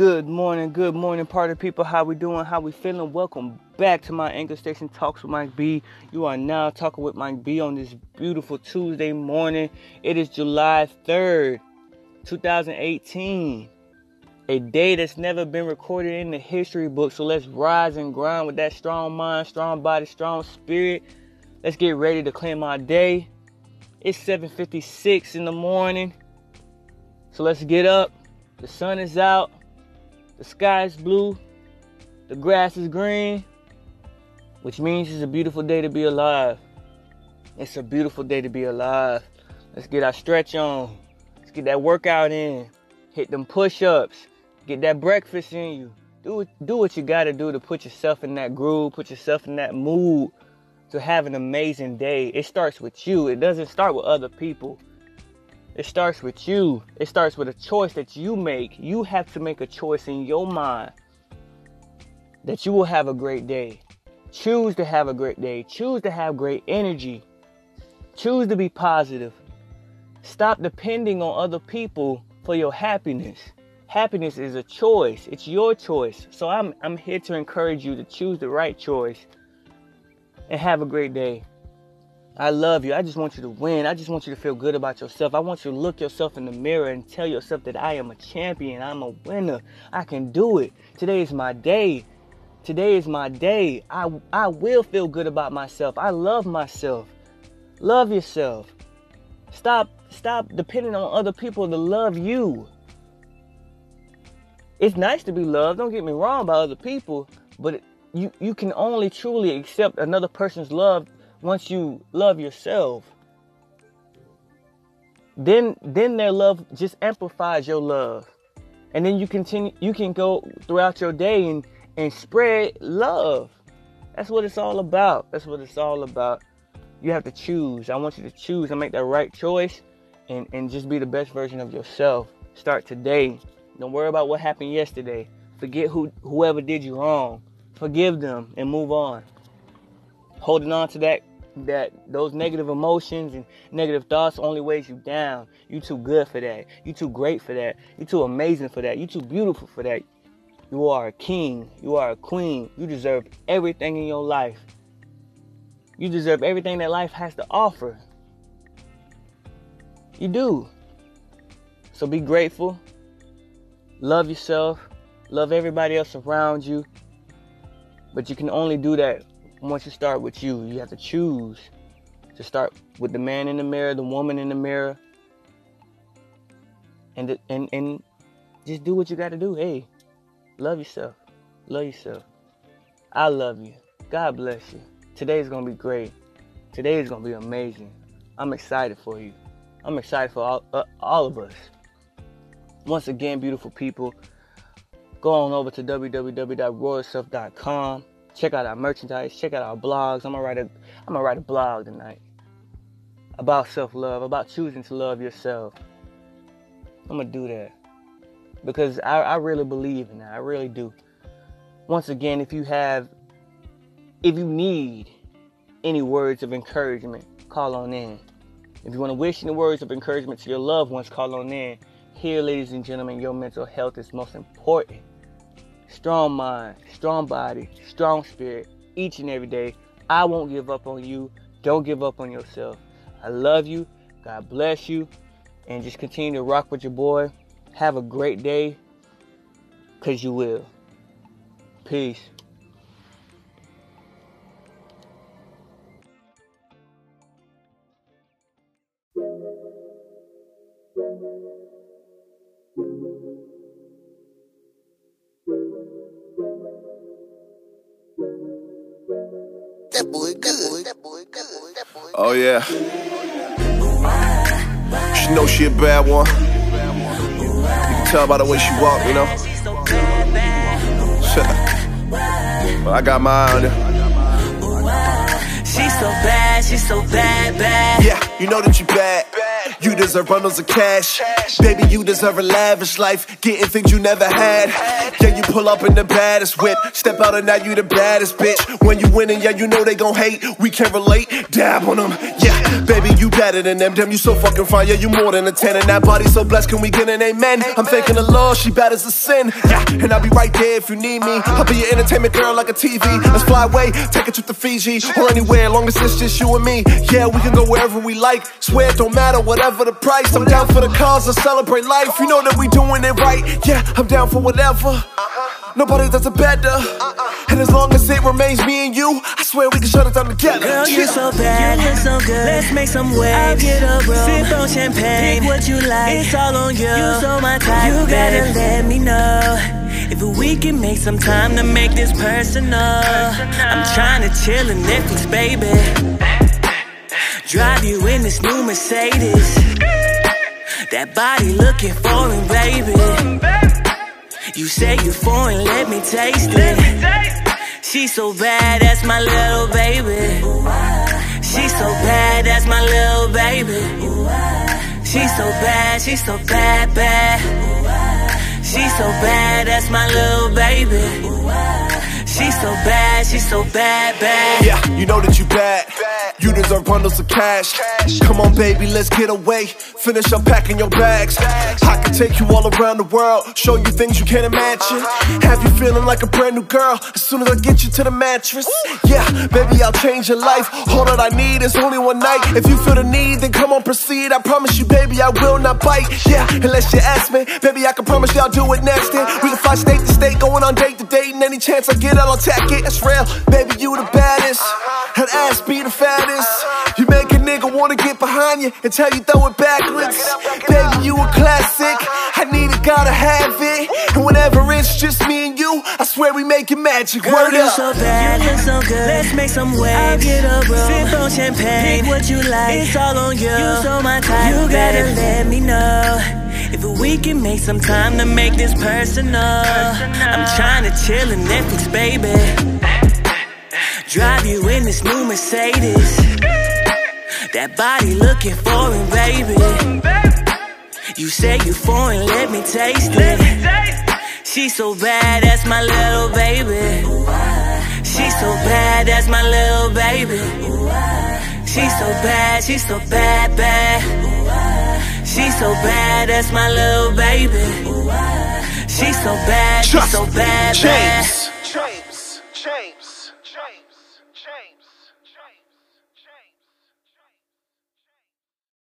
Good morning, good morning, party people. How we doing? How we feeling? Welcome back to my anchor station, Talks with Mike B. You are now talking with Mike B on this beautiful Tuesday morning. It is July 3rd, 2018. A day that's never been recorded in the history book. So let's rise and grind with that strong mind, strong body, strong spirit. Let's get ready to claim our day. It's 7:56 in the morning. So let's get up. The sun is out. The sky is blue. The grass is green, which means it's a beautiful day to be alive. It's a beautiful day to be alive. Let's get our stretch on. Let's get that workout in. Hit them push-ups. Get that breakfast in you. Do do what you gotta do to put yourself in that groove, put yourself in that mood to have an amazing day. It starts with you. It doesn't start with other people. It starts with you. It starts with a choice that you make. You have to make a choice in your mind that you will have a great day. Choose to have a great day. Choose to have great energy. Choose to be positive. Stop depending on other people for your happiness. Happiness is a choice. It's your choice. So I'm I'm here to encourage you to choose the right choice and have a great day. I love you. I just want you to win. I just want you to feel good about yourself. I want you to look yourself in the mirror and tell yourself that I am a champion. I'm a winner. I can do it. Today is my day. Today is my day. I, I will feel good about myself. I love myself. Love yourself. Stop stop depending on other people to love you. It's nice to be loved, don't get me wrong by other people, but you you can only truly accept another person's love once you love yourself, then then their love just amplifies your love. And then you continue you can go throughout your day and, and spread love. That's what it's all about. That's what it's all about. You have to choose. I want you to choose and make that right choice and, and just be the best version of yourself. Start today. Don't worry about what happened yesterday. Forget who whoever did you wrong. Forgive them and move on. Holding on to that that those negative emotions and negative thoughts only weighs you down. You too good for that. You too great for that. You too amazing for that. You too beautiful for that. You are a king. You are a queen. You deserve everything in your life. You deserve everything that life has to offer. You do. So be grateful. Love yourself. Love everybody else around you. But you can only do that once you start with you, you have to choose to start with the man in the mirror, the woman in the mirror, and and and just do what you got to do. Hey, love yourself, love yourself. I love you. God bless you. Today is gonna be great. Today is gonna be amazing. I'm excited for you. I'm excited for all, uh, all of us. Once again, beautiful people, go on over to www.royalself.com Check out our merchandise. Check out our blogs. I'm gonna write a I'm gonna write a blog tonight about self-love, about choosing to love yourself. I'm gonna do that because I, I really believe in that. I really do. Once again, if you have, if you need any words of encouragement, call on in. If you want to wish any words of encouragement to your loved ones, call on in. Here, ladies and gentlemen, your mental health is most important strong mind, strong body, strong spirit each and every day. I won't give up on you. Don't give up on yourself. I love you. God bless you. And just continue to rock with your boy. Have a great day because you will. Peace. That boy good. That boy good. That boy Oh yeah. She know she a bad one. You can tell by the way she walk, you know. but I got my eye on her. She's so bad, she's so bad, bad. Yeah, you know that you bad. You deserve bundles of cash. Baby, you deserve a lavish life. Getting things you never had. Yeah, you pull up in the baddest whip. Step out and now you the baddest bitch. When you winning, yeah, you know they gon' hate. We can't relate. Dab on them. Yeah, baby, you better than them. Damn, you so fucking fine. Yeah, you more than a 10. And that body so blessed. Can we get an amen? I'm thanking the Lord. She bad as a sin. Yeah, and I'll be right there if you need me. I'll be your entertainment girl like a TV. Let's fly away. Take trip to Fiji or anywhere. Long as it's just you and me. Yeah, we can go wherever we like. Swear it don't matter, whatever the price. I'm down for the cause to celebrate life. You know that we doing it right. Yeah, I'm down for whatever. Nobody does it better. And as long as it remains me and you, I swear we can shut it down together. Girl, you're so bad, you look so good. Let's make some waves. I'll get a room, sip on champagne. Pick what you like, it's all on you. You so my type, you gotta let me know if we can make some time to make this personal. I'm trying to chill in Netflix, baby. Drive you in this new Mercedes. That body looking foreign, baby. You say you're foreign, let me taste it. She's so bad, that's my little baby. She's so bad, that's my little baby. She's so bad, she's so bad, bad. She's so bad, that's my little baby. She's so bad, she's so bad, bad. Yeah, you know that you bad. You deserve bundles of cash. Come on, baby, let's get away. Finish unpacking your bags. I can take you all around the world, show you things you can't imagine. Have you feeling like a brand new girl as soon as I get you to the mattress? Yeah, baby, I'll change your life. All that I need is only one night. If you feel the need, then come on, proceed. I promise you, baby, I will not bite. Yeah, unless you ask me, baby, I can promise you I'll do it next. Then we can fly state to state, going on date to date, and any chance I get, I'll attack it. That's real, baby, you the baddest. That ass be the fattest. You make a nigga wanna get behind you and tell you throw it backwards. Baby, you a classic. I need it, gotta have it. And whenever it's just me and you, I swear we make making magic. Girl, Word you up. so bad, you look so good. Let's make some waves. I'll get a room, sip on champagne. Pick what you like, it's all on you. You so my type, you gotta let me know. If we can make some time to make this personal. I'm trying to chill in Netflix, baby. Drive you in this new Mercedes. That body looking foreign, baby. You say you foreign, let me taste it. She's so bad, that's my little baby. She's so bad, that's my little baby. She's so bad, she's so bad, bad. She's so bad, that's my little baby. She's so bad, she's so bad, bad.